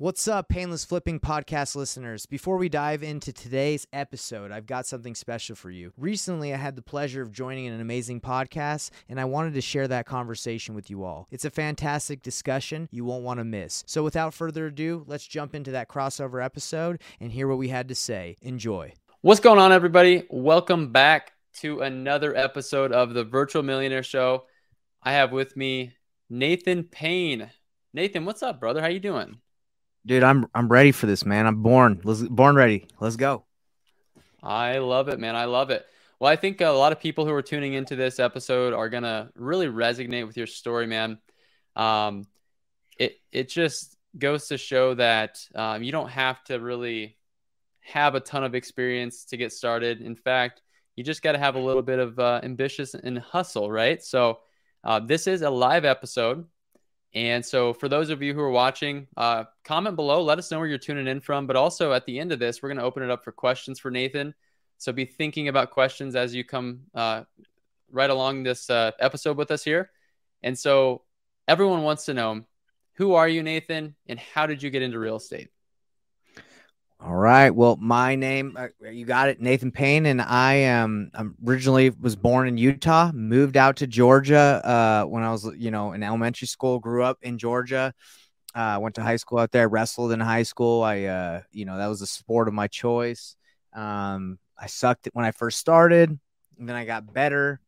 What's up, Painless Flipping podcast listeners? Before we dive into today's episode, I've got something special for you. Recently, I had the pleasure of joining an amazing podcast, and I wanted to share that conversation with you all. It's a fantastic discussion you won't want to miss. So, without further ado, let's jump into that crossover episode and hear what we had to say. Enjoy. What's going on, everybody? Welcome back to another episode of the Virtual Millionaire Show. I have with me Nathan Payne. Nathan, what's up, brother? How you doing? Dude, I'm I'm ready for this, man. I'm born. Let's born ready. Let's go. I love it, man. I love it. Well, I think a lot of people who are tuning into this episode are gonna really resonate with your story, man. Um, it it just goes to show that um, you don't have to really have a ton of experience to get started. In fact, you just got to have a little bit of uh, ambitious and hustle, right? So, uh, this is a live episode. And so, for those of you who are watching, uh, comment below. Let us know where you're tuning in from. But also, at the end of this, we're going to open it up for questions for Nathan. So, be thinking about questions as you come uh, right along this uh, episode with us here. And so, everyone wants to know who are you, Nathan, and how did you get into real estate? All right. Well, my name, uh, you got it, Nathan Payne, and I am um, originally was born in Utah, moved out to Georgia uh, when I was, you know, in elementary school. Grew up in Georgia. Uh, went to high school out there. Wrestled in high school. I, uh, you know, that was a sport of my choice. Um, I sucked when I first started, then I got better.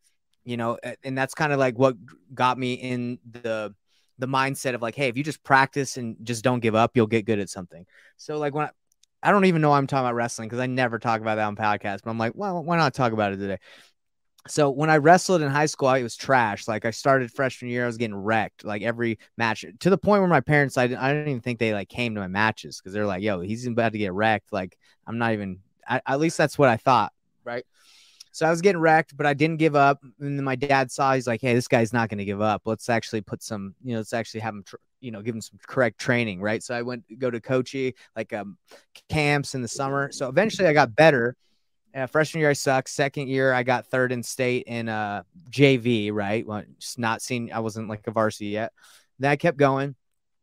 You know, and that's kind of like what got me in the the mindset of like, hey, if you just practice and just don't give up, you'll get good at something. So like when I, I don't even know why I'm talking about wrestling because I never talk about that on podcasts. But I'm like, well, why not talk about it today? So when I wrestled in high school, I was trash. Like I started freshman year, I was getting wrecked like every match to the point where my parents, I didn't, I didn't even think they like came to my matches because they're like, yo, he's about to get wrecked. Like I'm not even. I, at least that's what I thought, right? So I was getting wrecked, but I didn't give up. And then my dad saw, he's like, hey, this guy's not going to give up. Let's actually put some, you know, let's actually have him tr- you know, give them some correct training, right? So I went go to coachy like um, camps in the summer. So eventually I got better. Uh, freshman year I sucked. Second year I got third in state in uh JV, right? Well, just not seen. I wasn't like a varsity yet. Then I kept going,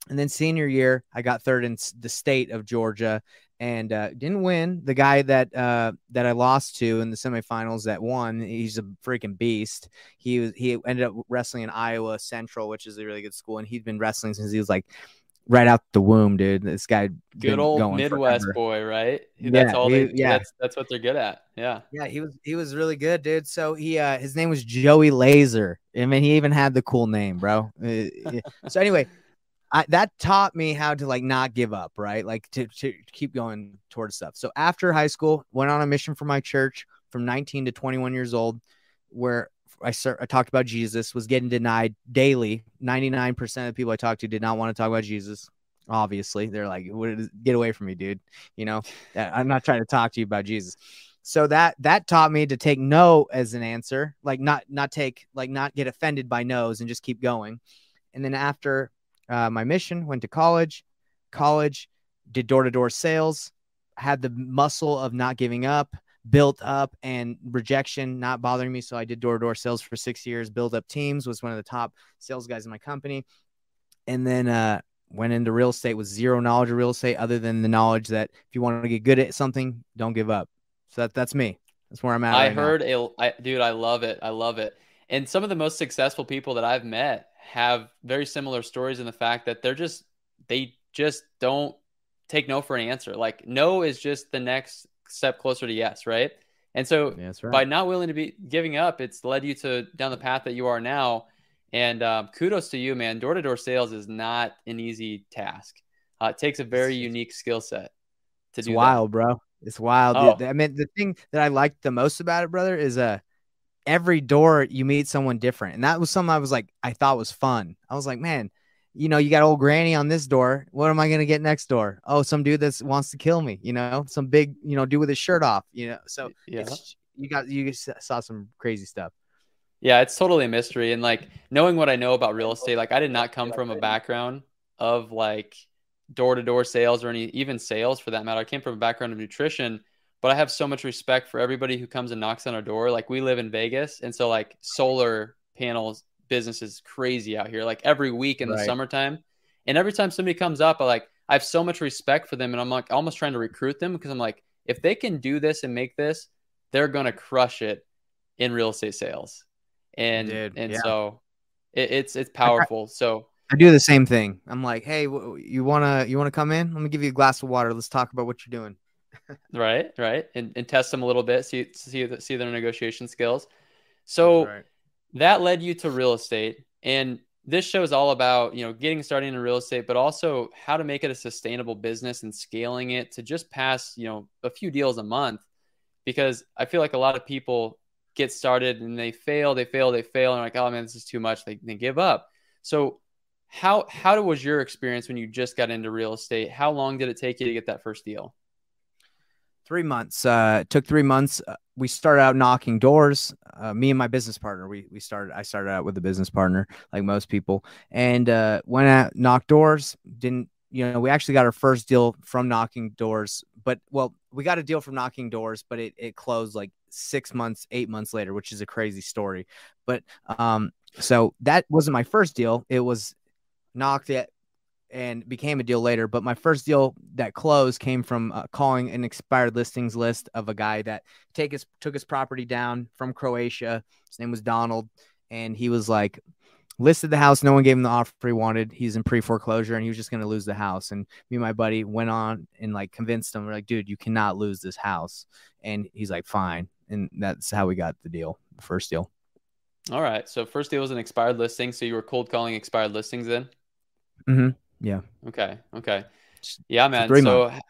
and then senior year I got third in the state of Georgia, and uh, didn't win. The guy that uh, that I lost to in the semifinals that won, he's a freaking beast. He was he ended up wrestling in Iowa Central, which is a really good school, and he'd been wrestling since he was like right out the womb, dude. This guy, good old Midwest forever. boy, right? That's yeah, all they. He, yeah, that's, that's what they're good at. Yeah, yeah. He was he was really good, dude. So he uh his name was Joey Laser. I mean, he even had the cool name, bro. Uh, so anyway. I, that taught me how to like not give up, right? Like to, to keep going towards stuff. So after high school, went on a mission for my church from 19 to 21 years old, where I, I talked about Jesus, was getting denied daily. 99% of the people I talked to did not want to talk about Jesus. Obviously, they're like, "Get away from me, dude!" You know, uh, I'm not trying to talk to you about Jesus. So that that taught me to take no as an answer, like not not take like not get offended by no's and just keep going. And then after uh, my mission, went to college, college, did door to door sales, had the muscle of not giving up, built up, and rejection not bothering me. So I did door to door sales for six years, built up teams, was one of the top sales guys in my company. And then uh, went into real estate with zero knowledge of real estate other than the knowledge that if you want to get good at something, don't give up. So that, that's me. That's where I'm at. I right heard a, I, dude, I love it. I love it. And some of the most successful people that I've met have very similar stories in the fact that they're just they just don't take no for an answer. Like no is just the next step closer to yes, right? And so right. by not willing to be giving up, it's led you to down the path that you are now. And um, kudos to you, man. Door to door sales is not an easy task. Uh, it takes a very unique skill set to do it's do. Wild, that. bro. It's wild. Oh. I mean, the thing that I like the most about it, brother, is uh every door you meet someone different. And that was something I was like, I thought was fun. I was like, man, you know, you got old granny on this door. What am I going to get next door? Oh, some dude that wants to kill me, you know, some big, you know, dude with his shirt off, you know? So yeah, you got, you saw some crazy stuff. Yeah. It's totally a mystery. And like knowing what I know about real estate, like I did not come from a background of like door to door sales or any, even sales for that matter. I came from a background of nutrition but I have so much respect for everybody who comes and knocks on our door. Like we live in Vegas, and so like solar panels business is crazy out here. Like every week in right. the summertime, and every time somebody comes up, I like I have so much respect for them, and I'm like almost trying to recruit them because I'm like, if they can do this and make this, they're gonna crush it in real estate sales, and Dude, and yeah. so it, it's it's powerful. So I do the same thing. I'm like, hey, you wanna you wanna come in? Let me give you a glass of water. Let's talk about what you're doing. Right, right, and, and test them a little bit, see see see their negotiation skills. So right. that led you to real estate, and this show is all about you know getting started in real estate, but also how to make it a sustainable business and scaling it to just pass you know a few deals a month. Because I feel like a lot of people get started and they fail, they fail, they fail, and like, oh man, this is too much. They, they give up. So how how was your experience when you just got into real estate? How long did it take you to get that first deal? Three months. Uh, took three months. Uh, we started out knocking doors. Uh, me and my business partner. We we started. I started out with a business partner, like most people, and uh, went out knocked doors. Didn't you know? We actually got our first deal from knocking doors, but well, we got a deal from knocking doors, but it it closed like six months, eight months later, which is a crazy story. But um, so that wasn't my first deal. It was knocked it and became a deal later. But my first deal that closed came from uh, calling an expired listings list of a guy that take his took his property down from Croatia. His name was Donald, and he was like listed the house. No one gave him the offer he wanted. He's in pre foreclosure, and he was just going to lose the house. And me and my buddy went on and like convinced him. We're like, dude, you cannot lose this house. And he's like, fine. And that's how we got the deal, the first deal. All right. So first deal was an expired listing. So you were cold calling expired listings then. Mm-hmm. Yeah. Okay. Okay. Yeah, man. So months.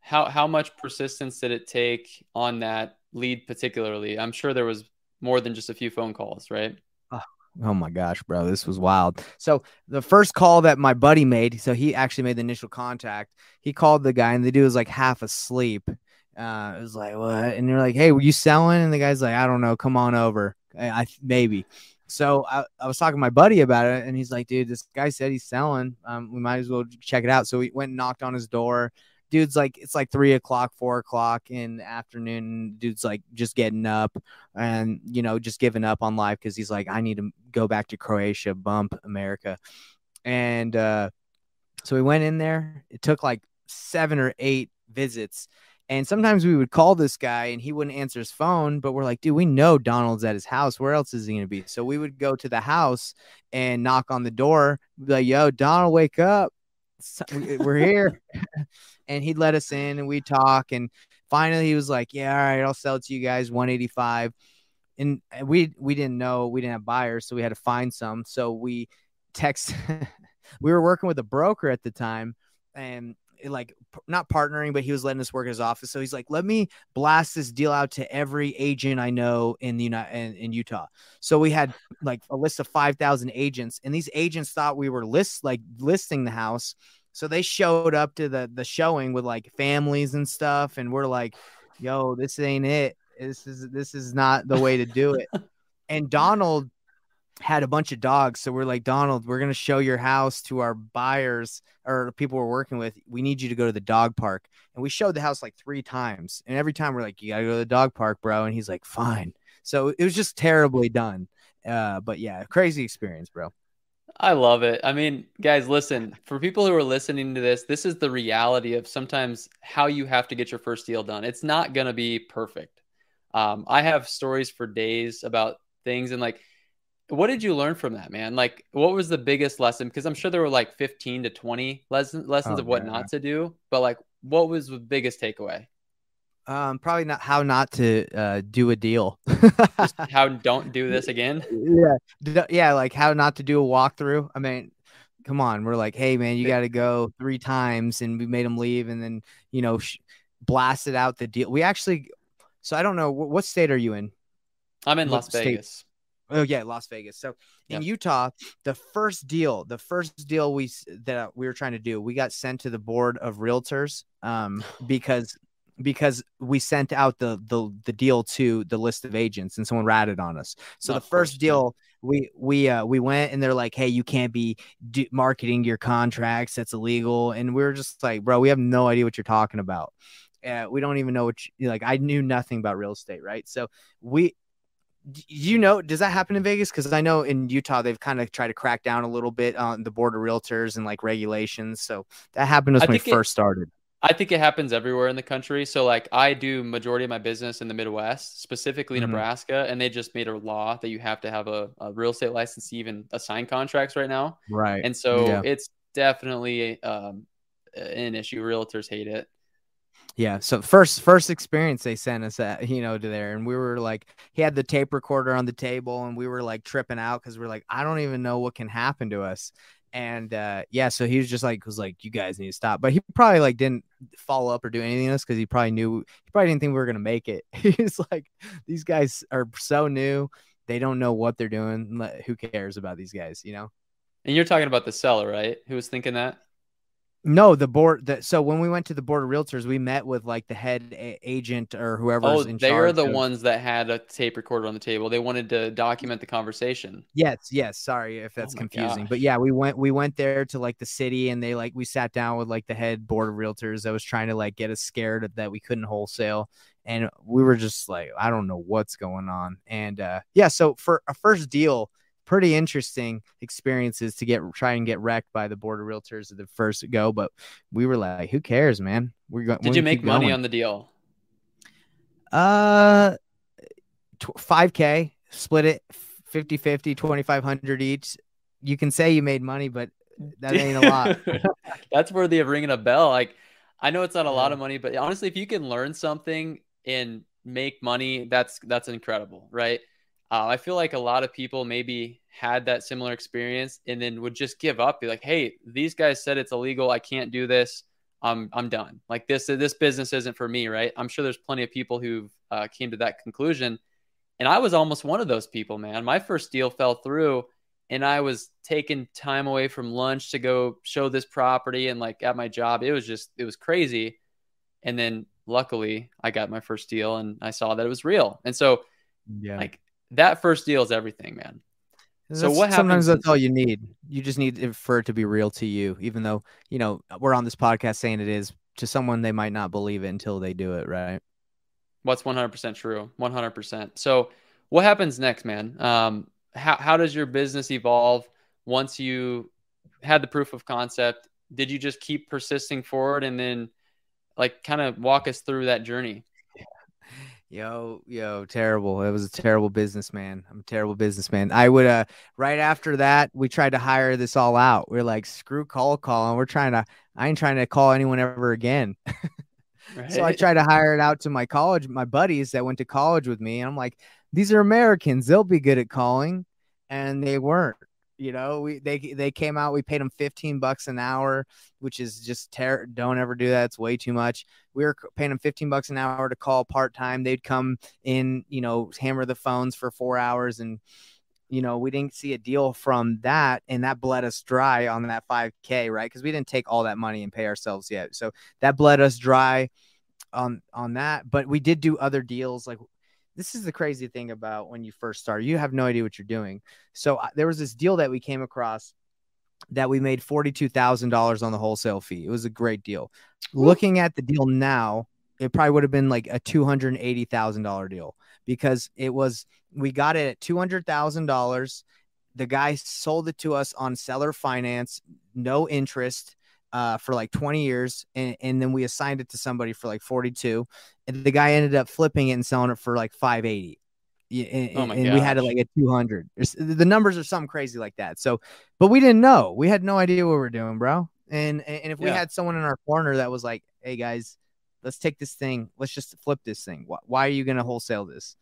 how how much persistence did it take on that lead particularly? I'm sure there was more than just a few phone calls, right? Oh, oh my gosh, bro, this was wild. So the first call that my buddy made, so he actually made the initial contact. He called the guy, and the dude was like half asleep. Uh, it was like what? And they're like, "Hey, were you selling?" And the guy's like, "I don't know. Come on over. I, I maybe." So I, I was talking to my buddy about it, and he's like, dude, this guy said he's selling. Um, we might as well check it out. So we went and knocked on his door. Dude's like, it's like three o'clock, four o'clock in the afternoon. Dude's like just getting up and, you know, just giving up on life because he's like, I need to go back to Croatia, bump America. And uh, so we went in there. It took like seven or eight visits and sometimes we would call this guy and he wouldn't answer his phone, but we're like, dude, we know Donald's at his house. Where else is he going to be? So we would go to the house and knock on the door, be like, yo, Donald, wake up. We're here. and he'd let us in and we'd talk. And finally he was like, yeah, all right, I'll sell it to you guys 185. And we we didn't know we didn't have buyers, so we had to find some. So we text we were working with a broker at the time and like not partnering, but he was letting us work in his office. So he's like, let me blast this deal out to every agent I know in the United in, in Utah. So we had like a list of five thousand agents, and these agents thought we were list like listing the house. So they showed up to the the showing with like families and stuff, and we're like, "Yo, this ain't it. This is this is not the way to do it." and Donald had a bunch of dogs. So we're like, Donald, we're going to show your house to our buyers or people we're working with. We need you to go to the dog park. And we showed the house like three times. And every time we're like, you got to go to the dog park, bro. And he's like, fine. So it was just terribly done. Uh, but yeah, crazy experience, bro. I love it. I mean, guys, listen, for people who are listening to this, this is the reality of sometimes how you have to get your first deal done. It's not going to be perfect. Um, I have stories for days about things and like, what did you learn from that, man? Like, what was the biggest lesson? Because I'm sure there were like 15 to 20 lessons lessons oh, of what man. not to do, but like, what was the biggest takeaway? Um, probably not how not to uh, do a deal. how don't do this again? Yeah, yeah, like how not to do a walkthrough. I mean, come on, we're like, hey man, you got to go three times, and we made them leave, and then you know, sh- blasted out the deal. We actually, so I don't know what state are you in? I'm in what Las Vegas. State? Oh yeah, Las Vegas. So in yep. Utah, the first deal, the first deal we that we were trying to do, we got sent to the board of realtors um, because because we sent out the the the deal to the list of agents and someone ratted on us. So the first deal we we uh we went and they're like, "Hey, you can't be do- marketing your contracts. That's illegal." And we were just like, "Bro, we have no idea what you're talking about." Uh, we don't even know what you, like I knew nothing about real estate, right? So we you know, does that happen in Vegas? Because I know in Utah they've kind of tried to crack down a little bit on the board of realtors and like regulations. So that happened when we first started. I think it happens everywhere in the country. So like I do majority of my business in the Midwest, specifically mm-hmm. Nebraska, and they just made a law that you have to have a, a real estate license to even assign contracts right now. Right. And so yeah. it's definitely um, an issue. Realtors hate it. Yeah. So first first experience they sent us at, you know, to there. And we were like, he had the tape recorder on the table and we were like tripping out because we're like, I don't even know what can happen to us. And uh yeah, so he was just like was like, You guys need to stop. But he probably like didn't follow up or do anything else because he probably knew he probably didn't think we were gonna make it. He's like, These guys are so new, they don't know what they're doing. Who cares about these guys, you know? And you're talking about the seller, right? Who was thinking that? No, the board. The, so when we went to the board of realtors, we met with like the head a- agent or whoever. Oh, they are the of... ones that had a tape recorder on the table. They wanted to document the conversation. Yes, yes. Sorry if that's oh confusing, gosh. but yeah, we went we went there to like the city, and they like we sat down with like the head board of realtors that was trying to like get us scared that we couldn't wholesale, and we were just like, I don't know what's going on, and uh yeah. So for a first deal pretty interesting experiences to get try and get wrecked by the board of realtors at the first go. But we were like, who cares, man? We're going. Did you make money going. on the deal? Uh, 5K, split it 50 50, 2,500 each. You can say you made money, but that ain't a lot. That's worthy of ringing a bell. Like, I know it's not a lot of money, but honestly, if you can learn something and make money, that's that's incredible, right? Uh, I feel like a lot of people maybe had that similar experience and then would just give up, be like, "Hey, these guys said it's illegal. I can't do this. I'm I'm done. Like this this business isn't for me." Right? I'm sure there's plenty of people who uh, came to that conclusion, and I was almost one of those people. Man, my first deal fell through, and I was taking time away from lunch to go show this property and like at my job. It was just it was crazy, and then luckily I got my first deal and I saw that it was real, and so yeah, like that first deal is everything, man. So what happens? Sometimes that's all you need. You just need for it to be real to you, even though you know we're on this podcast saying it is to someone they might not believe it until they do it, right? What's one hundred percent true? One hundred percent. So what happens next, man? Um, how how does your business evolve once you had the proof of concept? Did you just keep persisting forward and then like kind of walk us through that journey? Yo, yo, terrible. It was a terrible businessman. I'm a terrible businessman. I would uh right after that, we tried to hire this all out. We are like, screw call call, and we're trying to I ain't trying to call anyone ever again. right. So I tried to hire it out to my college, my buddies that went to college with me. And I'm like, these are Americans, they'll be good at calling. And they weren't. You know, we they they came out. We paid them 15 bucks an hour, which is just ter- don't ever do that. It's way too much. We were paying them 15 bucks an hour to call part time. They'd come in, you know, hammer the phones for four hours, and you know, we didn't see a deal from that, and that bled us dry on that 5K, right? Because we didn't take all that money and pay ourselves yet, so that bled us dry on on that. But we did do other deals like this is the crazy thing about when you first start you have no idea what you're doing so uh, there was this deal that we came across that we made $42,000 on the wholesale fee. It was a great deal. Ooh. Looking at the deal now, it probably would have been like a $280,000 deal because it was, we got it at $200,000. The guy sold it to us on seller finance, no interest uh, for like 20 years, and, and then we assigned it to somebody for like 42, and the guy ended up flipping it and selling it for like 580. And, oh and we had it like at 200. The numbers are something crazy like that. So, but we didn't know. We had no idea what we are doing, bro. And and if we yeah. had someone in our corner that was like, "Hey guys, let's take this thing. Let's just flip this thing. Why, why are you going to wholesale this?"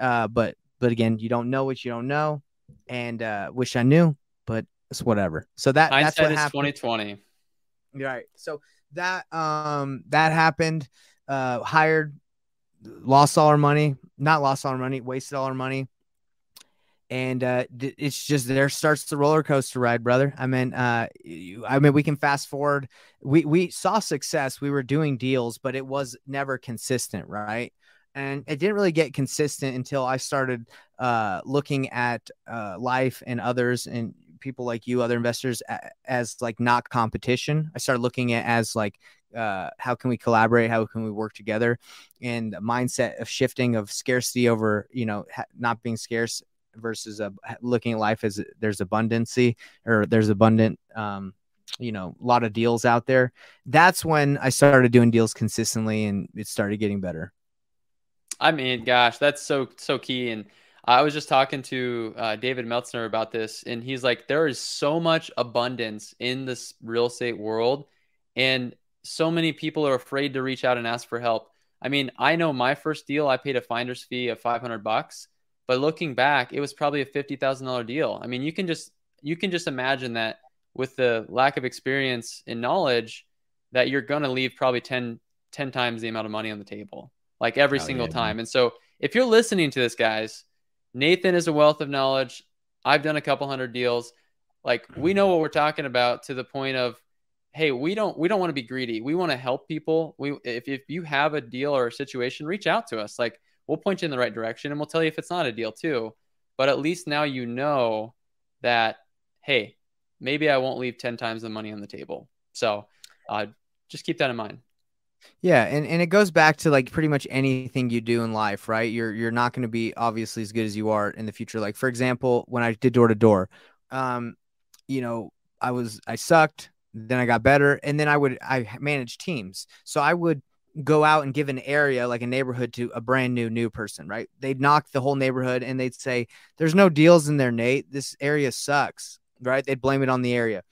Uh, but but again, you don't know what you don't know, and uh, wish I knew, but it's whatever. So that Hindsight that's what happened. 2020. Right. So that um that happened. Uh, hired, lost all our money. Not lost all our money, wasted all our money. And uh, it's just there starts the roller coaster ride, brother. I mean, uh, I mean, we can fast forward. We we saw success. We were doing deals, but it was never consistent, right? and it didn't really get consistent until I started uh, looking at uh, life and others and people like you, other investors, as like not competition. I started looking at as like uh, how can we collaborate? How can we work together? And the mindset of shifting of scarcity over, you know, ha- not being scarce versus uh, looking at life as there's abundancy or there's abundant, um, you know, a lot of deals out there. That's when I started doing deals consistently and it started getting better. I mean, gosh, that's so, so key. And I was just talking to uh, David Meltzer about this, and he's like, there is so much abundance in this real estate world, and so many people are afraid to reach out and ask for help. I mean, I know my first deal, I paid a finder's fee of 500 bucks, but looking back, it was probably a $50,000 deal. I mean, you can just you can just imagine that with the lack of experience and knowledge that you're going to leave probably 10 10 times the amount of money on the table like every oh, single yeah, time. Man. And so if you're listening to this guys, Nathan is a wealth of knowledge. I've done a couple hundred deals. Like we know what we're talking about to the point of, hey, we don't we don't want to be greedy. We want to help people. We if if you have a deal or a situation, reach out to us. Like we'll point you in the right direction and we'll tell you if it's not a deal too. But at least now you know that hey, maybe I won't leave 10 times the money on the table. So uh, just keep that in mind. Yeah, and, and it goes back to like pretty much anything you do in life, right? You're you're not going to be obviously as good as you are in the future. Like for example, when I did door to door, um, you know, I was I sucked, then I got better, and then I would I managed teams. So I would go out and give an area like a neighborhood to a brand new new person, right? They'd knock the whole neighborhood and they'd say, "There's no deals in there, Nate. This area sucks." Right? They'd blame it on the area.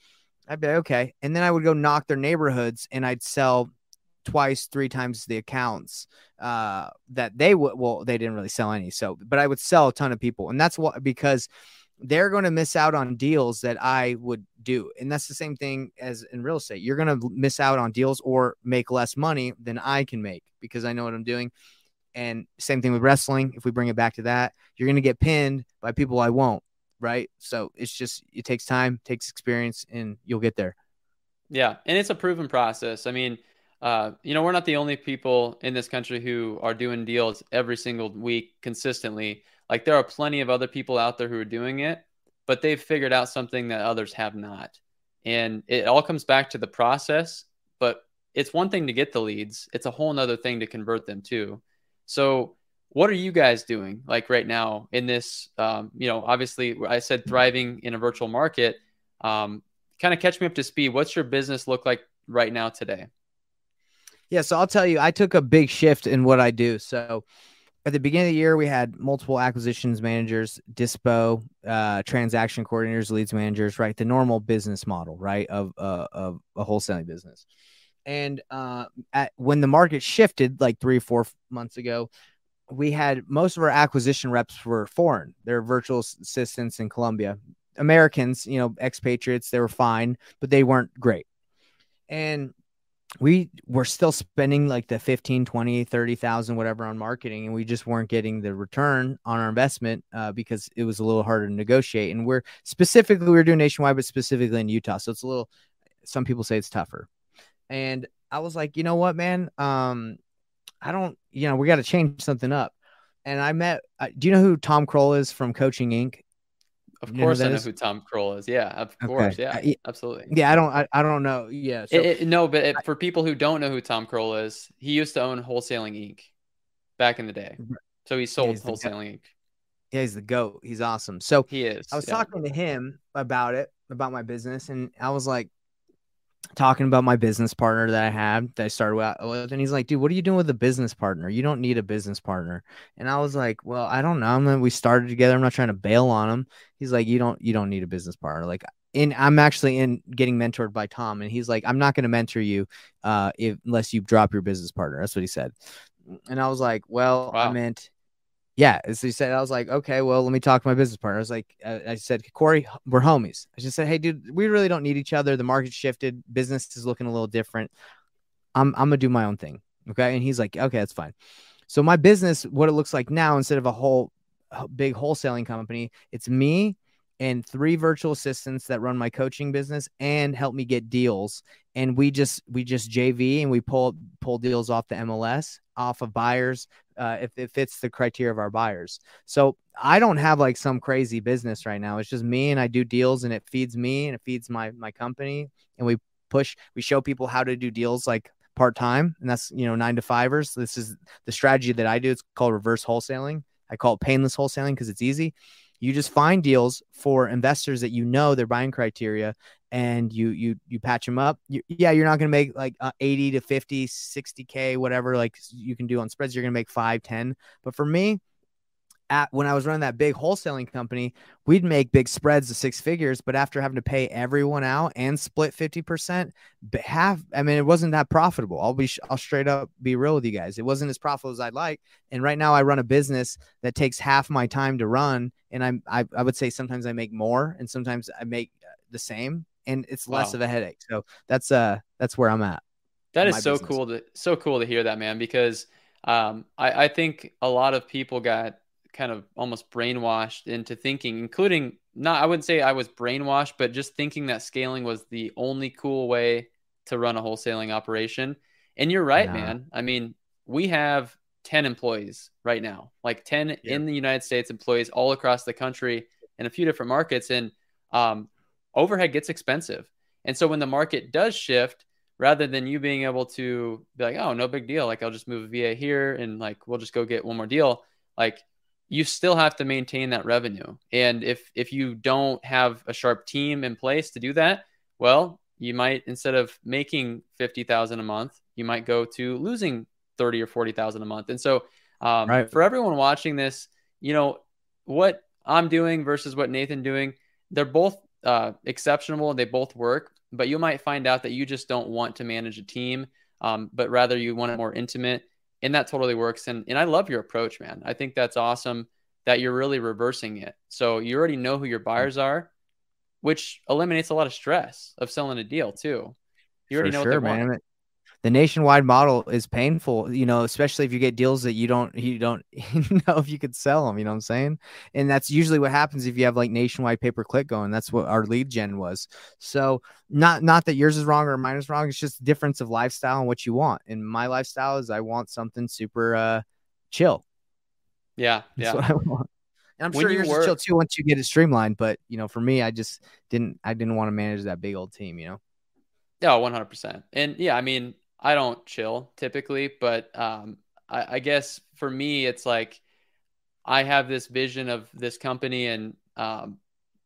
I'd be okay, and then I would go knock their neighborhoods and I'd sell twice, three times the accounts uh, that they would. Well, they didn't really sell any. So, but I would sell a ton of people, and that's what because they're going to miss out on deals that I would do. And that's the same thing as in real estate. You're going to miss out on deals or make less money than I can make because I know what I'm doing. And same thing with wrestling. If we bring it back to that, you're going to get pinned by people I won't. Right. So it's just, it takes time, takes experience, and you'll get there. Yeah. And it's a proven process. I mean, uh, you know, we're not the only people in this country who are doing deals every single week consistently. Like there are plenty of other people out there who are doing it, but they've figured out something that others have not. And it all comes back to the process, but it's one thing to get the leads. It's a whole nother thing to convert them too. So what are you guys doing like right now in this, um, you know, obviously I said thriving in a virtual market, um, kind of catch me up to speed. What's your business look like right now today? Yeah, so I'll tell you, I took a big shift in what I do. So at the beginning of the year, we had multiple acquisitions managers, dispo, uh, transaction coordinators, leads managers, right? The normal business model, right, of uh, of a wholesaling business. And uh, at, when the market shifted, like three or four months ago, we had most of our acquisition reps were foreign. They're virtual assistants in Colombia, Americans, you know, expatriates. They were fine, but they weren't great. And we were still spending like the 15 20 30,000 whatever on marketing and we just weren't getting the return on our investment uh, because it was a little harder to negotiate. And we're specifically we are doing nationwide but specifically in Utah so it's a little some people say it's tougher. And I was like you know what man? Um I don't you know we got to change something up. And I met uh, do you know who Tom Krol is from Coaching Inc of course, I know who Tom Krol is. Yeah, of okay. course. Yeah, I, absolutely. Yeah, I don't. I, I don't know. Yeah. So, it, it, no, but it, for people who don't know who Tom Krol is, he used to own Wholesaling Inc. back in the day. So he sold yeah, Wholesaling Inc. Yeah, he's the goat. He's awesome. So he is. I was yeah. talking to him about it, about my business, and I was like, talking about my business partner that I had that I started with, and he's like, "Dude, what are you doing with a business partner? You don't need a business partner." And I was like, "Well, I don't know. I mean, we started together. I'm not trying to bail on him." He's like, "You don't, you don't need a business partner." Like, in I'm actually in getting mentored by Tom, and he's like, "I'm not going to mentor you, uh, if, unless you drop your business partner." That's what he said. And I was like, "Well, wow. I meant." Yeah, as he said, I was like, okay, well, let me talk to my business partner. I was like, uh, I said, Kory, we're homies. I just said, hey, dude, we really don't need each other. The market shifted, business is looking a little different. I'm I'm gonna do my own thing, okay? And he's like, okay, that's fine. So my business, what it looks like now, instead of a whole big wholesaling company, it's me and three virtual assistants that run my coaching business and help me get deals. And we just we just JV and we pull pull deals off the MLS, off of buyers, uh, if it fits the criteria of our buyers. So I don't have like some crazy business right now. It's just me and I do deals and it feeds me and it feeds my my company and we push we show people how to do deals like part time, and that's you know nine to fivers. This is the strategy that I do. It's called reverse wholesaling. I call it painless wholesaling because it's easy. You just find deals for investors that you know their buying criteria, and you you you patch them up. You, yeah, you're not going to make like uh, 80 to 50, 60k, whatever like you can do on spreads. You're going to make five, 10. But for me, at when I was running that big wholesaling company, we'd make big spreads of six figures, but after having to pay everyone out and split 50%, half, I mean, it wasn't that profitable. I'll be, I'll straight up be real with you guys. It wasn't as profitable as I'd like. And right now I run a business that takes half my time to run. And I'm, I, I would say sometimes I make more and sometimes I make uh, the same and it's less wow. of a headache. So that's, uh, that's where I'm at. That is so business. cool to, so cool to hear that, man, because, um, I, I think a lot of people got kind of almost brainwashed into thinking, including not, I wouldn't say I was brainwashed, but just thinking that scaling was the only cool way to run a wholesaling operation. And you're right, man. I mean, we have 10 employees right now, like 10 yeah. in the United States employees all across the country in a few different markets. And um, overhead gets expensive. And so when the market does shift, rather than you being able to be like, oh, no big deal, like I'll just move a VA here and like we'll just go get one more deal, like you still have to maintain that revenue. And if if you don't have a sharp team in place to do that, well, you might instead of making 50,000 a month, you might go to losing 30 or 40,000 a month. And so um, right. for everyone watching this, you know, what I'm doing versus what Nathan doing, they're both uh, exceptional. They both work, but you might find out that you just don't want to manage a team, um, but rather you want it more intimate and that totally works. And and I love your approach, man. I think that's awesome that you're really reversing it. So you already know who your buyers are, which eliminates a lot of stress of selling a deal too. You already For know sure, what they man. want the nationwide model is painful, you know, especially if you get deals that you don't you don't know if you could sell them, you know what I'm saying? And that's usually what happens if you have like nationwide pay per click going. That's what our lead gen was. So not not that yours is wrong or mine is wrong, it's just difference of lifestyle and what you want. And my lifestyle is I want something super uh chill. Yeah, that's yeah. And I'm when sure yours work, is chill too once you get it streamlined, but you know, for me, I just didn't I didn't want to manage that big old team, you know. Yeah, 100%. And yeah, I mean, I don't chill typically, but um, I, I, guess for me, it's like I have this vision of this company, and um,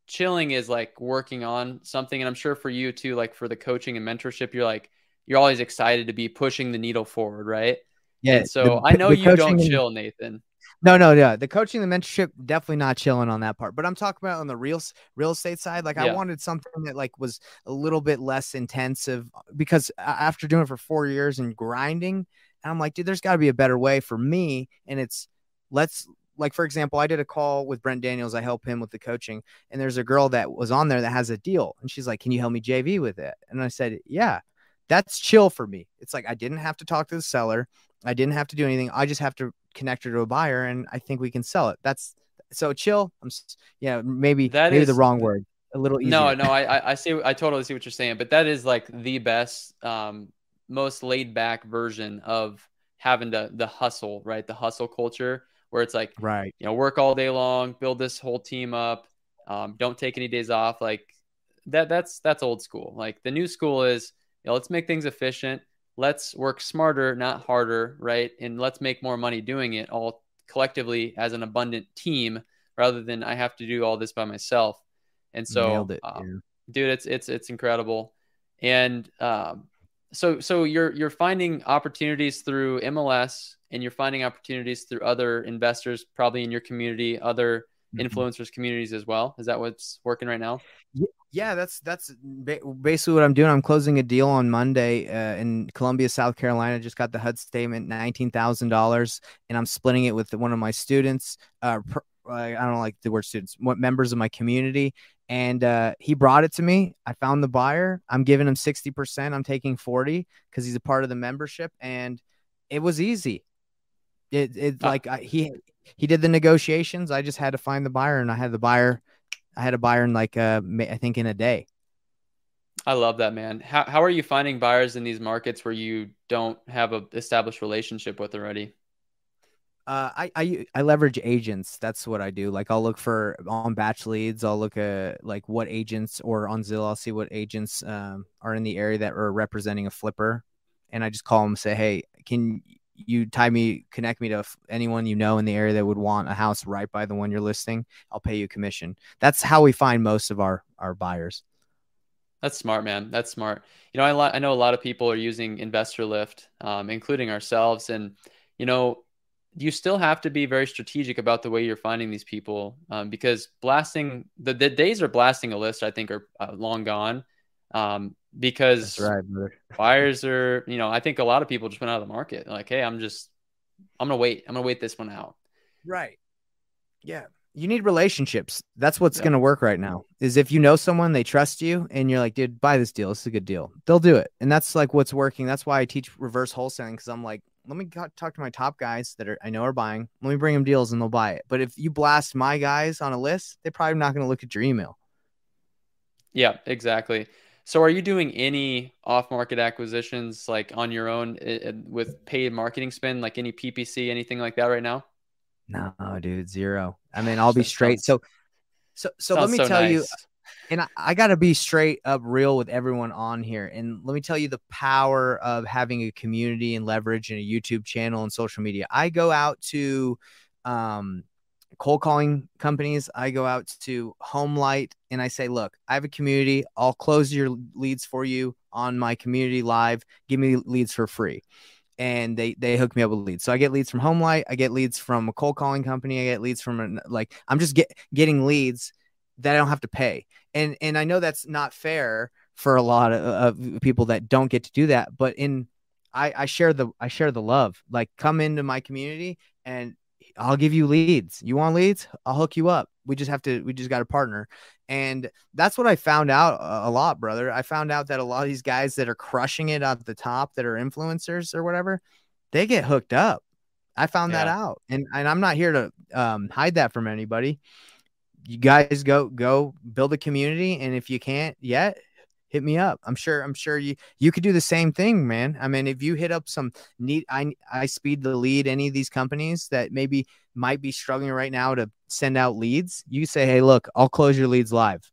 chilling is like working on something. And I'm sure for you too, like for the coaching and mentorship, you're like you're always excited to be pushing the needle forward, right? Yeah. And so the, I know you don't chill, Nathan. No, no, yeah. The coaching, the mentorship, definitely not chilling on that part. But I'm talking about on the real real estate side. Like yeah. I wanted something that like was a little bit less intensive uh, because after doing it for four years and grinding, and I'm like, dude, there's got to be a better way for me. And it's let's like for example, I did a call with Brent Daniels. I help him with the coaching, and there's a girl that was on there that has a deal, and she's like, "Can you help me JV with it?" And I said, "Yeah." That's chill for me. It's like I didn't have to talk to the seller. I didn't have to do anything. I just have to connect her to a buyer, and I think we can sell it. That's so chill. I'm, yeah, maybe that maybe is, the wrong word. A little easier. No, no, I I see. I totally see what you're saying, but that is like the best, um, most laid back version of having to the hustle, right? The hustle culture where it's like, right, you know, work all day long, build this whole team up, um, don't take any days off. Like that, that's that's old school. Like the new school is, you know, let's make things efficient let's work smarter, not harder, right? And let's make more money doing it all collectively as an abundant team rather than I have to do all this by myself. And so, it, um, dude, it's it's it's incredible. And um, so so you're you're finding opportunities through MLS and you're finding opportunities through other investors, probably in your community, other. Influencers communities as well. Is that what's working right now? Yeah, that's that's basically what I'm doing. I'm closing a deal on Monday uh, in Columbia, South Carolina. Just got the HUD statement, nineteen thousand dollars, and I'm splitting it with one of my students. Uh, I don't like the word students, what members of my community. And uh, he brought it to me. I found the buyer. I'm giving him 60%. I'm taking 40 because he's a part of the membership. And it was easy. It, it uh, like I, he he did the negotiations. I just had to find the buyer, and I had the buyer I had a buyer in like uh, I think in a day. I love that, man. How how are you finding buyers in these markets where you don't have a established relationship with already? Uh, I, I I leverage agents. That's what I do. Like I'll look for on BatchLeads. I'll look at like what agents or on Zillow. I'll see what agents um, are in the area that are representing a flipper and I just call them and say, hey, can you tie me, connect me to anyone you know in the area that would want a house right by the one you're listing. I'll pay you commission. That's how we find most of our our buyers. That's smart, man. That's smart. You know, I, I know a lot of people are using Investor Lift, um, including ourselves, and you know, you still have to be very strategic about the way you're finding these people um, because blasting the, the days are blasting a list. I think are uh, long gone um, because right, buyers are, you know, I think a lot of people just went out of the market. Like, hey, I'm just, I'm gonna wait. I'm gonna wait this one out. Right. Yeah. You need relationships. That's what's yeah. gonna work right now. Is if you know someone, they trust you, and you're like, dude, buy this deal. It's a good deal. They'll do it, and that's like what's working. That's why I teach reverse wholesaling because I'm like, let me talk to my top guys that are I know are buying. Let me bring them deals, and they'll buy it. But if you blast my guys on a list, they're probably not gonna look at your email. Yeah, exactly. So are you doing any off-market acquisitions like on your own with paid marketing spend, like any PPC, anything like that right now? No, dude, zero. I mean, I'll be straight. So, so, so let me so tell nice. you, and I, I got to be straight up real with everyone on here. And let me tell you the power of having a community and leverage and a YouTube channel and social media. I go out to, um, cold calling companies, I go out to Homelight and I say, look, I have a community. I'll close your leads for you on my community live. Give me leads for free. And they they hook me up with leads. So I get leads from Homelight. I get leads from a cold calling company. I get leads from an, like I'm just get, getting leads that I don't have to pay. And and I know that's not fair for a lot of, of people that don't get to do that. But in I, I share the I share the love. Like come into my community and I'll give you leads. You want leads? I'll hook you up. We just have to, we just got a partner. And that's what I found out a lot, brother. I found out that a lot of these guys that are crushing it at the top that are influencers or whatever, they get hooked up. I found yeah. that out. And, and I'm not here to um, hide that from anybody. You guys go, go build a community. And if you can't yet, hit me up. I'm sure I'm sure you you could do the same thing, man. I mean, if you hit up some neat I I speed the lead any of these companies that maybe might be struggling right now to send out leads, you say, "Hey, look, I'll close your leads live."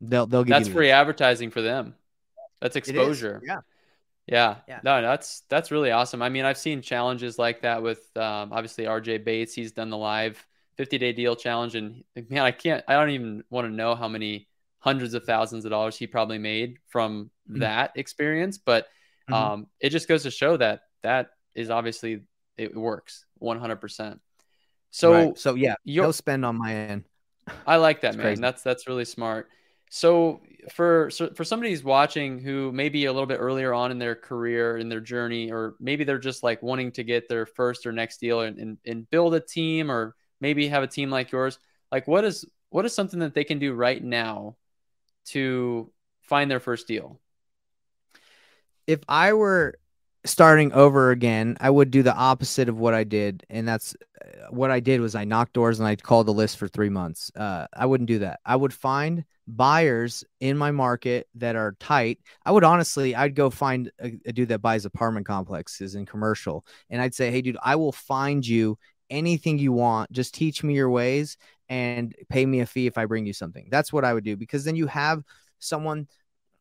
They'll they'll give That's free leads. advertising for them. That's exposure. Yeah. Yeah. yeah. No, that's that's really awesome. I mean, I've seen challenges like that with um, obviously RJ Bates. He's done the live 50 day deal challenge, and man, I can't. I don't even want to know how many hundreds of thousands of dollars he probably made from mm-hmm. that experience. But mm-hmm. um, it just goes to show that that is obviously it works 100%. So, right. so yeah, no spend on my end. I like that, man. Crazy. That's that's really smart. So for so for somebody who's watching who may be a little bit earlier on in their career in their journey, or maybe they're just like wanting to get their first or next deal and, and, and build a team, or maybe have a team like yours. Like, what is what is something that they can do right now to find their first deal? If I were starting over again, I would do the opposite of what I did. And that's uh, what I did was I knocked doors and I called the list for three months. Uh, I wouldn't do that. I would find buyers in my market that are tight. I would honestly, I'd go find a, a dude that buys apartment complexes and commercial. And I'd say, Hey dude, I will find you anything you want. Just teach me your ways and pay me a fee if I bring you something. That's what I would do because then you have someone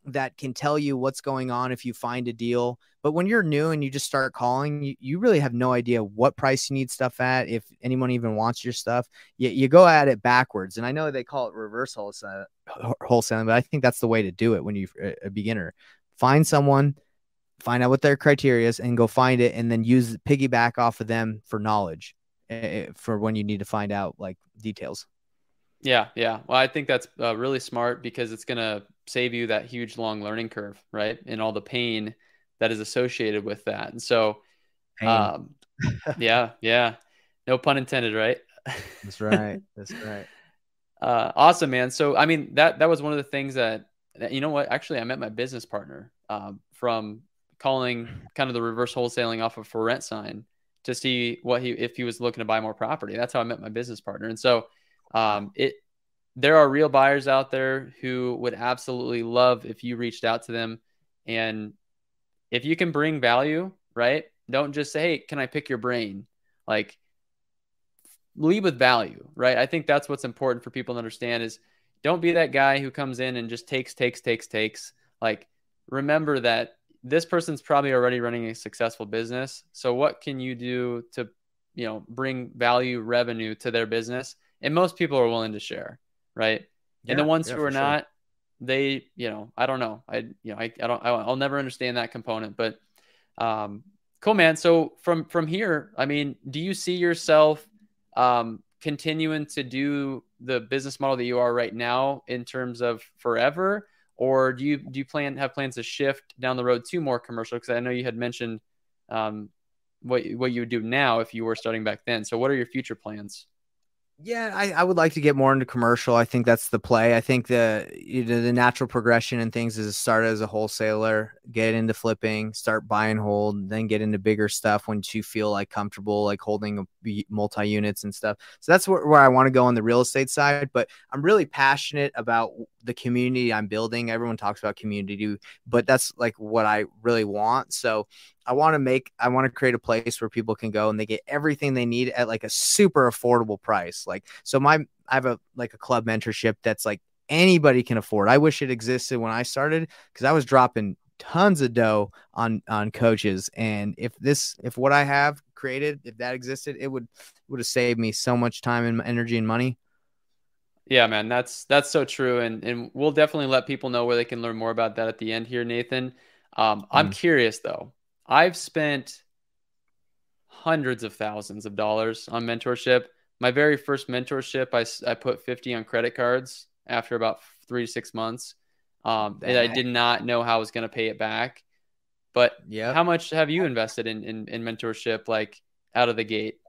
that can tell you what's going on if you find a deal. But when you're new and you just start calling, you, you really have no idea what price you need stuff at, if anyone even wants your stuff. You, you go at it backwards. And I know they call it reverse wholesaling, but I think that's the way to do it when you're a beginner. Find someone, find out what their criteria is, and go find it, and then use piggyback off of them for knowledge. Eh, for when you need to find out like details. Yeah, yeah. Well, I think that's uh, really smart because it's going to save you that huge long learning curve, right? And all the pain that is associated with that. And so, um, yeah, yeah. No pun intended, right? That's right. That's right. Uh, awesome, man. So, I mean, that that was one of the things that, that you know what? Actually, I met my business partner um, from calling kind of the reverse wholesaling off of for rent sign to see what he if he was looking to buy more property. That's how I met my business partner. And so um, it there are real buyers out there who would absolutely love if you reached out to them and if you can bring value, right? Don't just say, "Hey, can I pick your brain?" Like lead with value, right? I think that's what's important for people to understand is don't be that guy who comes in and just takes takes takes takes. Like remember that this person's probably already running a successful business. So what can you do to, you know, bring value revenue to their business? And most people are willing to share, right? Yeah, and the ones yeah, who are sure. not, they, you know, I don't know. I, you know, I, I don't, I'll never understand that component, but, um, cool, man. So from, from here, I mean, do you see yourself, um, continuing to do the business model that you are right now in terms of forever? Or do you do you plan have plans to shift down the road to more commercial? Because I know you had mentioned um, what what you would do now if you were starting back then. So what are your future plans? Yeah, I, I would like to get more into commercial. I think that's the play. I think the you know, the natural progression and things is start as a wholesaler, get into flipping, start buy and hold, then get into bigger stuff once you feel like comfortable, like holding multi units and stuff. So that's where, where I want to go on the real estate side. But I'm really passionate about the community I'm building. Everyone talks about community, but that's like what I really want. So I want to make, I want to create a place where people can go and they get everything they need at like a super affordable price. Like, so my, I have a like a club mentorship that's like anybody can afford. I wish it existed when I started because I was dropping tons of dough on on coaches and if this if what i have created if that existed it would would have saved me so much time and energy and money yeah, man, that's that's so true, and and we'll definitely let people know where they can learn more about that at the end here, Nathan. Um, I'm mm. curious though. I've spent hundreds of thousands of dollars on mentorship. My very first mentorship, I, I put 50 on credit cards after about three to six months. Um, and I did not know how I was going to pay it back. But yeah, how much have you invested in, in, in mentorship, like out of the gate?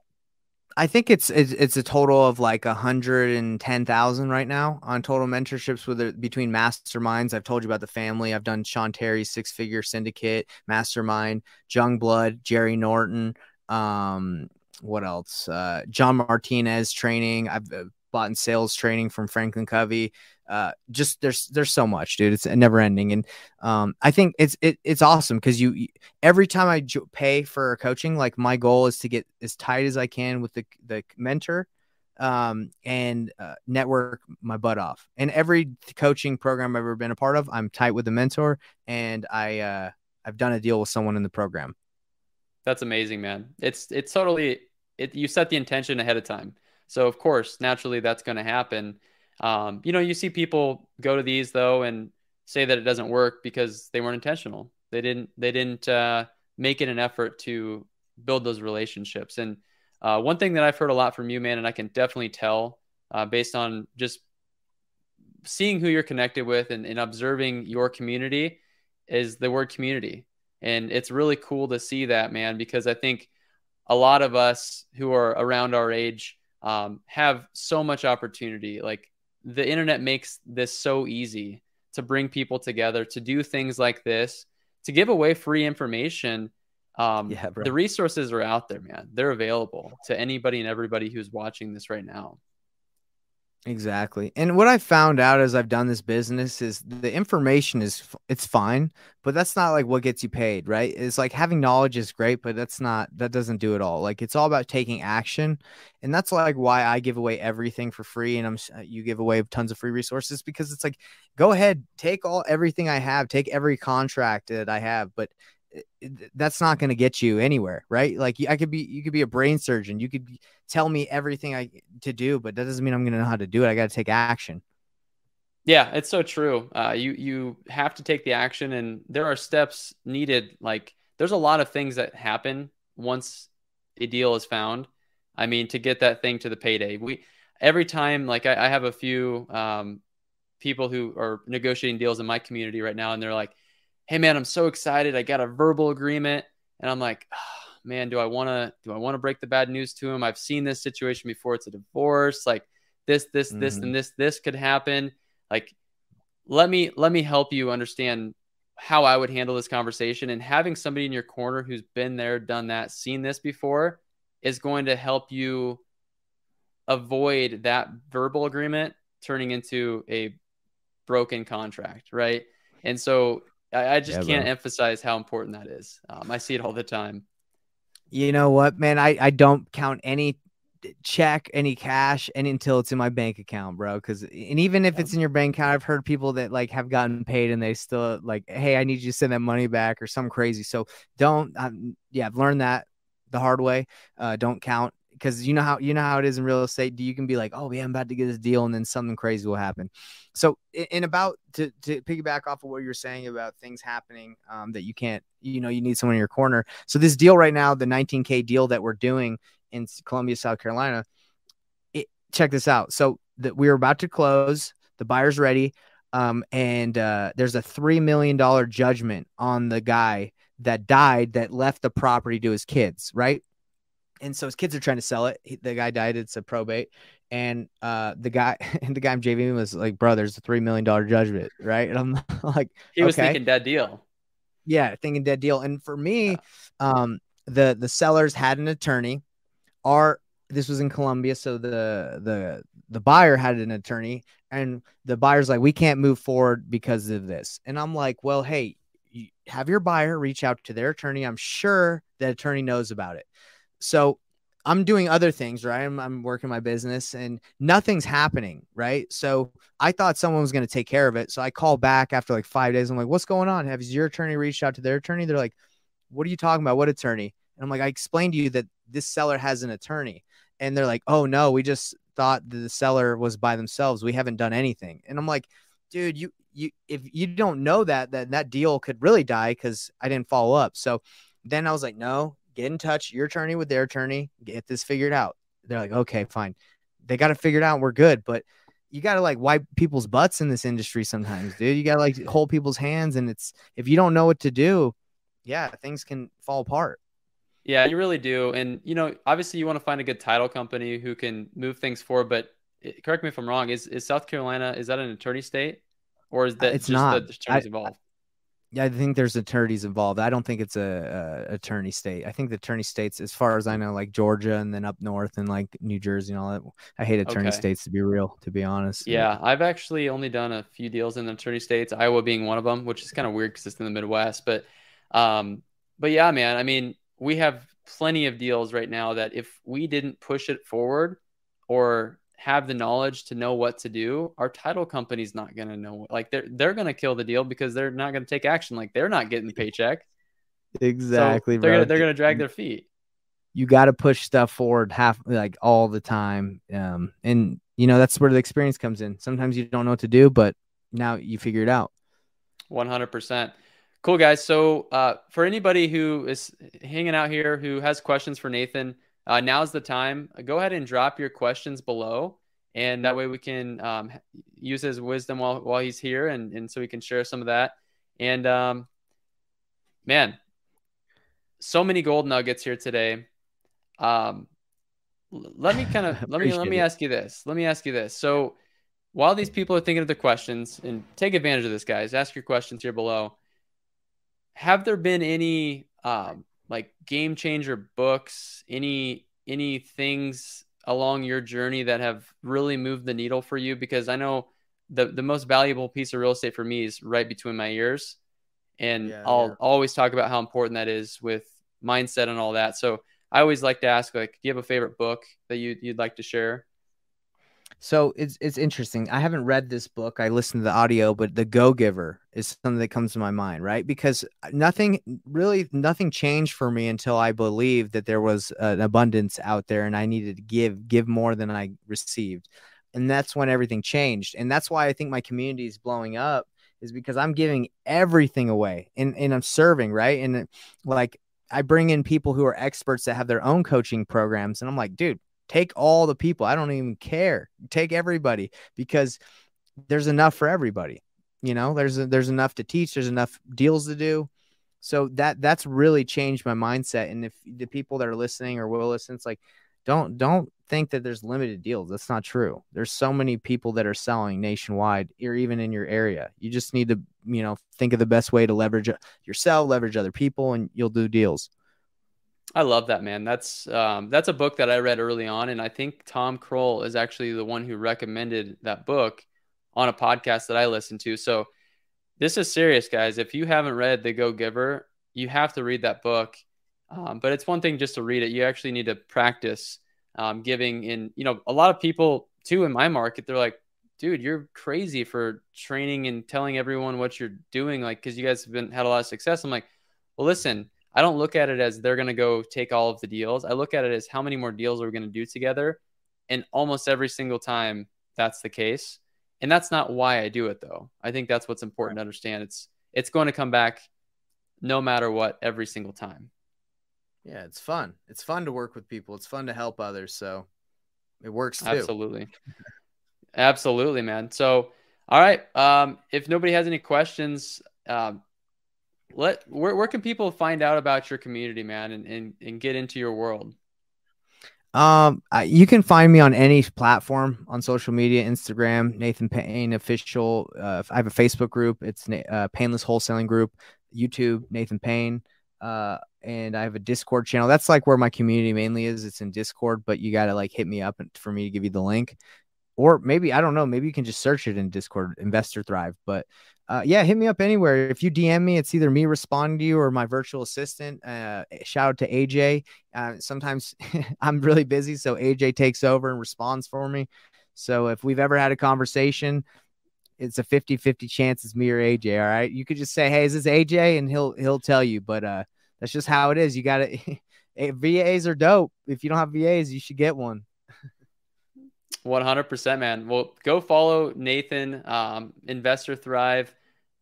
I think it's, it's a total of like a hundred and ten thousand right now on total mentorships with it, between masterminds. I've told you about the family. I've done Sean Terry's six figure syndicate mastermind, Jung Blood, Jerry Norton. Um, what else? Uh, John Martinez training. I've uh, bought in sales training from Franklin Covey uh, just there's there's so much, dude. It's never ending, and um, I think it's it, it's awesome because you every time I pay for coaching, like my goal is to get as tight as I can with the the mentor, um, and uh, network my butt off. And every coaching program I've ever been a part of, I'm tight with the mentor, and I uh, I've done a deal with someone in the program. That's amazing, man. It's it's totally it. You set the intention ahead of time, so of course, naturally, that's going to happen um, you know, you see people go to these though and say that it doesn't work because they weren't intentional. They didn't they didn't uh, make it an effort to build those relationships. And uh, one thing that I've heard a lot from you, man, and I can definitely tell uh, based on just seeing who you're connected with and, and observing your community is the word community. And it's really cool to see that, man, because I think a lot of us who are around our age um, have so much opportunity. Like the internet makes this so easy to bring people together to do things like this to give away free information. Um, yeah, bro. the resources are out there man. They're available to anybody and everybody who's watching this right now Exactly. And what I found out as I've done this business is the information is it's fine, but that's not like what gets you paid, right? It's like having knowledge is great, but that's not that doesn't do it all. Like it's all about taking action. And that's like why I give away everything for free and I'm uh, you give away tons of free resources because it's like go ahead, take all everything I have, take every contract that I have, but that's not going to get you anywhere, right? Like I could be, you could be a brain surgeon. You could tell me everything I to do, but that doesn't mean I'm going to know how to do it. I got to take action. Yeah, it's so true. Uh, you you have to take the action, and there are steps needed. Like there's a lot of things that happen once a deal is found. I mean, to get that thing to the payday, we every time. Like I, I have a few um, people who are negotiating deals in my community right now, and they're like, hey man, I'm so excited. I got a verbal agreement. And I'm like, oh, man, do I want to, do I want to break the bad news to him? I've seen this situation before. It's a divorce. Like this, this, mm-hmm. this, and this, this could happen. Like, let me, let me help you understand how I would handle this conversation and having somebody in your corner who's been there, done that, seen this before is going to help you avoid that verbal agreement turning into a broken contract, right? And so I, I just yeah, can't bro. emphasize how important that is. Um, I see it all the time. You know what, man? I, I don't count any check any cash and until it's in my bank account, bro. Because and even if it's in your bank account, I've heard people that like have gotten paid and they still like, hey, I need you to send that money back or some crazy. So don't, um, yeah, I've learned that the hard way. Uh, don't count because you know how you know how it is in real estate. You can be like, oh yeah, I'm about to get this deal, and then something crazy will happen. So, in about to to piggyback off of what you're saying about things happening um, that you can't, you know, you need someone in your corner. So this deal right now, the 19k deal that we're doing in Columbia, South Carolina. It, check this out. So that we are about to close. The buyer's ready. Um, and uh, there's a three million dollar judgment on the guy that died that left the property to his kids, right? And so his kids are trying to sell it. He, the guy died. It's a probate, and uh, the guy and the guy I'm JVing was like, "Bro, there's a three million dollar judgment, right?" And I'm like, he was okay. thinking dead deal. Yeah, thinking dead deal. And for me, yeah. um, the the sellers had an attorney our this was in Columbia, so the the the buyer had an attorney, and the buyer's like, we can't move forward because of this. And I'm like, well, hey, you have your buyer reach out to their attorney. I'm sure the attorney knows about it. So I'm doing other things, right? I'm, I'm working my business and nothing's happening, right? So I thought someone was going to take care of it. So I call back after like five days. I'm like, what's going on? Have your attorney reached out to their attorney? They're like, what are you talking about? What attorney? And I'm like, I explained to you that this seller has an attorney. And they're like, oh no, we just thought the seller was by themselves. We haven't done anything. And I'm like, dude, you you if you don't know that, that that deal could really die because I didn't follow up. So then I was like, no, get in touch, your attorney with their attorney, get this figured out. They're like, okay, fine. They got to figure it out. We're good. But you got to like wipe people's butts in this industry sometimes, dude. You got to like hold people's hands. And it's, if you don't know what to do, yeah, things can fall apart. Yeah, you really do. And you know, obviously you want to find a good title company who can move things forward, but eh, correct me if I'm wrong, is is South Carolina is that an attorney state or is that it's just not. the attorneys involved? Yeah, I think there's attorneys involved. I don't think it's a, a, attorney state. I think the attorney states, as far as I know, like Georgia and then up north and like New Jersey and all that. I hate attorney okay. states to be real, to be honest. Yeah, I've actually only done a few deals in the attorney states, Iowa being one of them, which is kind of weird because it's in the Midwest. But, um, but yeah, man. I mean, we have plenty of deals right now that if we didn't push it forward or have the knowledge to know what to do, our title company's not going to know. Like they're they're going to kill the deal because they're not going to take action. Like they're not getting the paycheck. Exactly. So they're gonna, they're going to drag their feet. You got to push stuff forward half like all the time. Um, and you know that's where the experience comes in. Sometimes you don't know what to do, but now you figure it out. One hundred percent. Cool, guys. So, uh, for anybody who is hanging out here who has questions for Nathan, uh, now's the time. Go ahead and drop your questions below, and that way we can um, use his wisdom while, while he's here, and, and so we can share some of that. And um, man, so many gold nuggets here today. Um, let me kind of let me let me it. ask you this. Let me ask you this. So, while these people are thinking of the questions, and take advantage of this, guys, ask your questions here below have there been any um, like game changer books, any any things along your journey that have really moved the needle for you? Because I know the the most valuable piece of real estate for me is right between my ears, and yeah, I'll yeah. always talk about how important that is with mindset and all that. So I always like to ask, like, do you have a favorite book that you you'd like to share? So it's it's interesting. I haven't read this book. I listened to the audio, but The Go Giver is something that comes to my mind, right? Because uh, nothing really nothing changed for me until I believed that there was an abundance out there and I needed to give give more than I received. And that's when everything changed. And that's why I think my community is blowing up is because I'm giving everything away and, and I'm serving, right? And like I bring in people who are experts that have their own coaching programs and I'm like, dude, Take all the people. I don't even care. Take everybody because there's enough for everybody. You know, there's there's enough to teach. There's enough deals to do. So that that's really changed my mindset. And if the people that are listening or will listen, it's like, don't don't think that there's limited deals. That's not true. There's so many people that are selling nationwide or even in your area. You just need to, you know, think of the best way to leverage yourself, leverage other people, and you'll do deals. I love that man. That's um, that's a book that I read early on, and I think Tom Krol is actually the one who recommended that book on a podcast that I listened to. So this is serious, guys. If you haven't read The Go Giver, you have to read that book. Um, but it's one thing just to read it; you actually need to practice um, giving in, you know, a lot of people too in my market, they're like, dude, you're crazy for training and telling everyone what you're doing. Like, cause you guys have been had a lot of success. I'm like, well, listen, I don't look at it as they're going to go take all of the deals. I look at it as how many more deals are we going to do together. And almost every single time that's the case. And that's not why I do it though. I think that's what's important to understand. It's, it's going to come back no matter what every single time. Yeah, it's fun. It's fun to work with people. It's fun to help others. So it works too. Absolutely. Absolutely, man. So, all right. Um, if nobody has any questions, um, let where, where can people find out about your community, man, and, and, and get into your world? Um, you can find me on any platform on social media, Instagram, Nathan Payne official. Uh, I have a Facebook group. It's uh, Painless Wholesaling Group. YouTube, Nathan Payne. Uh, and I have a Discord channel. That's like where my community mainly is. It's in Discord, but you got to like hit me up for me to give you the link. Or maybe, I don't know, maybe you can just search it in Discord, Investor Thrive. But uh, yeah, hit me up anywhere. If you DM me, it's either me responding to you or my virtual assistant. Uh, shout out to AJ. Uh, sometimes I'm really busy, so AJ takes over and responds for me. So if we've ever had a conversation, it's a 50 50 chance it's me or AJ. All right. You could just say, Hey, is this AJ? And he'll, he'll tell you, but, uh, that's just how it is. You got to, VAs are dope. If you don't have VAs, you should get one. 100%, man. Well, go follow Nathan, um, Investor Thrive.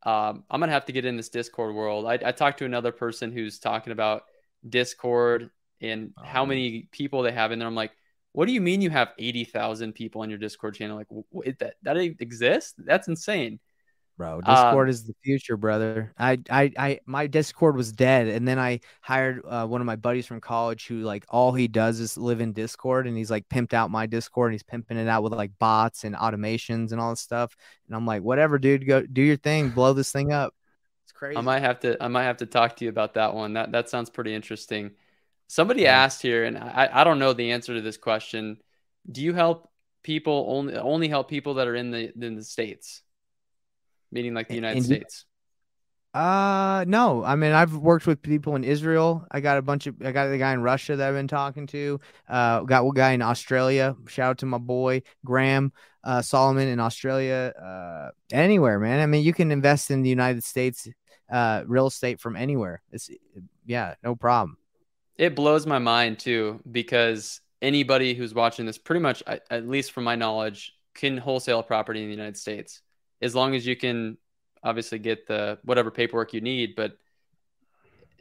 Um, I'm going to have to get in this Discord world. I, I talked to another person who's talking about Discord and how um, many people they have in there. I'm like, what do you mean you have 80,000 people on your Discord channel? Like, wait, that, that exists? That's insane. Bro, Discord um, is the future, brother. I, I, I, my Discord was dead, and then I hired uh, one of my buddies from college who, like, all he does is live in Discord, and he's like pimped out my Discord, and he's pimping it out with like bots and automations and all this stuff. And I'm like, whatever, dude, go do your thing, blow this thing up. It's crazy. I might have to, I might have to talk to you about that one. That that sounds pretty interesting. Somebody yeah. asked here, and I, I don't know the answer to this question. Do you help people only only help people that are in the in the states, meaning like the United States? Uh no. I mean I've worked with people in Israel. I got a bunch of I got a guy in Russia that I've been talking to. Uh got a guy in Australia. Shout out to my boy Graham uh Solomon in Australia. Uh anywhere, man. I mean you can invest in the United States uh real estate from anywhere. It's yeah, no problem it blows my mind too because anybody who's watching this pretty much at least from my knowledge can wholesale property in the united states as long as you can obviously get the whatever paperwork you need but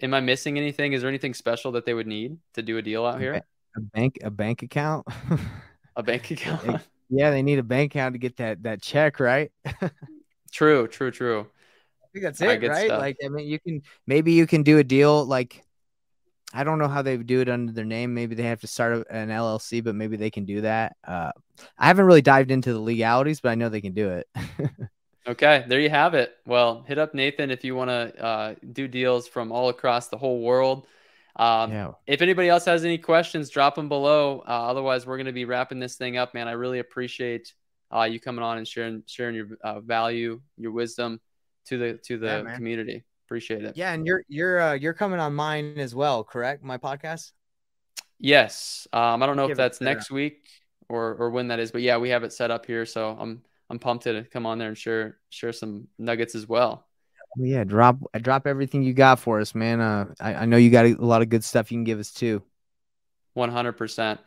am i missing anything? Is there anything special that they would need to do a deal out here? a bank a bank account? A bank account? Yeah they need a bank account to get that that check right? True true true. I think that's it right? stuff. like i mean you can maybe you can do a deal like I don't know how they do it under their name. Maybe they have to start an LLC, but maybe they can do that. Uh, I haven't really dived into the legalities, but I know they can do it. okay, there you have it. Well, hit up Nathan if you want to uh, do deals from all across the whole world. Um, yeah. If anybody else has any questions, drop them below. Uh, otherwise, we're going to be wrapping this thing up, man. I really appreciate uh, you coming on and sharing sharing your uh, value, your wisdom to the to the yeah, community. Appreciate it. Yeah, and you're you're uh, you're coming on mine as well, correct? My podcast. Yes. Um, I don't know Give if that's next week or or when that is, but yeah, we have it set up here, so I'm I'm pumped to come on there and share share some nuggets as well. Yeah, drop drop everything you got for us, man. Uh, I, I know you got a lot of good stuff you can give us too. One hundred percent.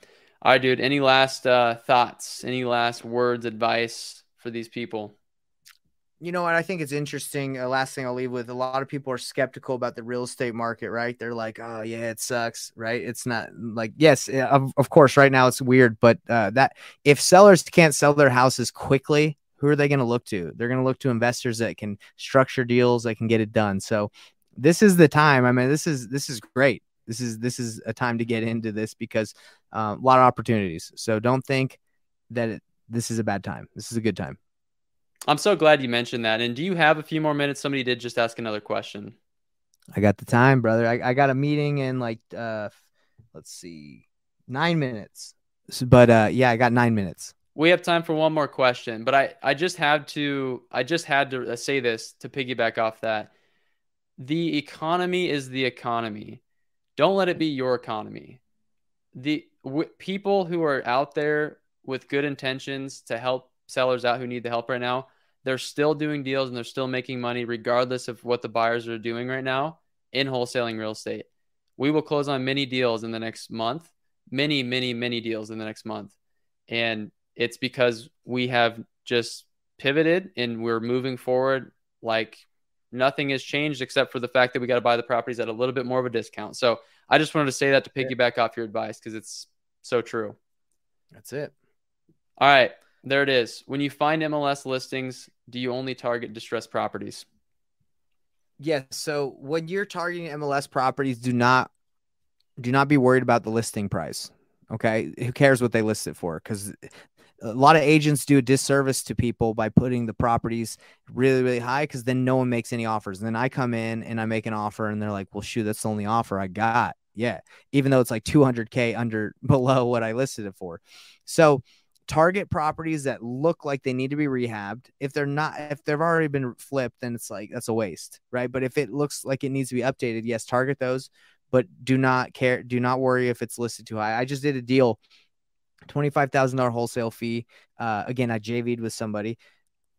All right, dude. Any last uh, thoughts? Any last words, advice for these people? You know what? I think it's interesting. Uh, last thing I'll leave with a lot of people are skeptical about the real estate market, right? They're like, oh, yeah, it sucks, right? It's not like, yes, of, of course, right now it's weird, but uh, that if sellers can't sell their houses quickly, who are they going to look to? They're going to look to investors that can structure deals, that can get it done. So this is the time. I mean, this is this is great. This is this is a time to get into this because uh, a lot of opportunities. So don't think that it, this is a bad time. This is a good time. I'm so glad you mentioned that. And do you have a few more minutes? Somebody did just ask another question. I got the time, brother. I, I got a meeting in like uh let's see, nine minutes. So, but uh yeah, I got nine minutes. We have time for one more question, but I I just had to I just had to uh, say this to piggyback off that. The economy is the economy. Don't let it be your economy. the w- people who are out there with good intentions to help sellers out who need the help right now, they're still doing deals and they're still making money regardless of what the buyers are doing right now in wholesaling real estate. We will close on many deals in the next month, many, many, many deals in the next month. And it's because we have just pivoted and we're moving forward like nothing has changed except for the fact that we got to buy the properties at a little bit more of a discount. So I just wanted to say that to piggyback off your advice because it's so true. That's it. All right. There it is. When you find MLS listings, do you only target distressed properties? Yes. So when you're targeting MLS properties, do not do not be worried about the listing price. Okay. Who cares what they list it for? Because a lot of agents do a disservice to people by putting the properties really, really high because then no one makes any offers. And then I come in and I make an offer and they're like, well, shoot, that's the only offer I got. Yeah. Even though it's like 200K under below what I listed it for. So target properties that look like they need to be rehabbed. If they're not, if they've already been flipped, then it's like that's a waste, right? But if it looks like it needs to be updated, yes, target those. But do not care, do not worry if it's listed too high. I just did a deal $25,000 wholesale fee. Uh, again, I JV'd with somebody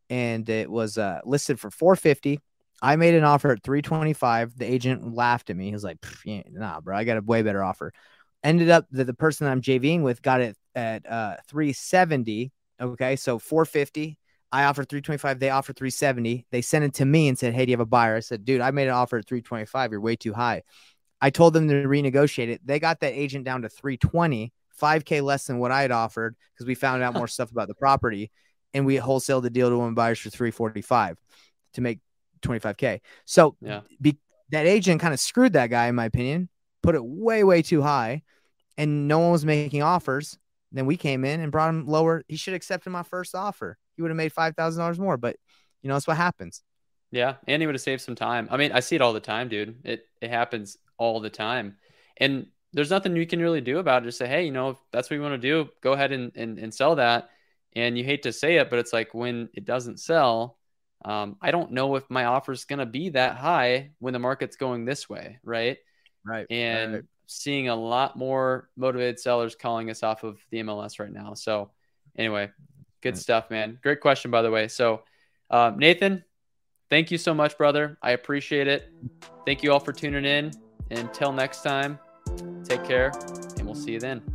and it was uh, listed for 450. I made an offer at 325. The agent laughed at me. He was like, nah, bro, I got a way better offer. Ended up that the person I'm JVing with got it at uh, 370. Okay. So 450. I offered 325. They offered 370. They sent it to me and said, Hey, do you have a buyer? I said, Dude, I made an offer at 325. You're way too high. I told them to renegotiate it. They got that agent down to 320 5K less than what I had offered because we found out more stuff about the property and we wholesaled the deal to one buyers for 345 to make 25K. So yeah. be, that agent kind of screwed that guy, in my opinion, put it way, way too high and no one was making offers. Then we came in and brought him lower. He should have accepted my first offer. He would have made $5,000 more, but you know, that's what happens. Yeah. And he would have saved some time. I mean, I see it all the time, dude. It, it happens all the time. And there's nothing you can really do about it. Just say, hey, you know, if that's what you want to do, go ahead and, and, and sell that. And you hate to say it, but it's like when it doesn't sell, um, I don't know if my offer is going to be that high when the market's going this way. Right. Right. And right. Seeing a lot more motivated sellers calling us off of the MLS right now. So, anyway, good stuff, man. Great question, by the way. So, uh, Nathan, thank you so much, brother. I appreciate it. Thank you all for tuning in. Until next time. Take care, and we'll see you then.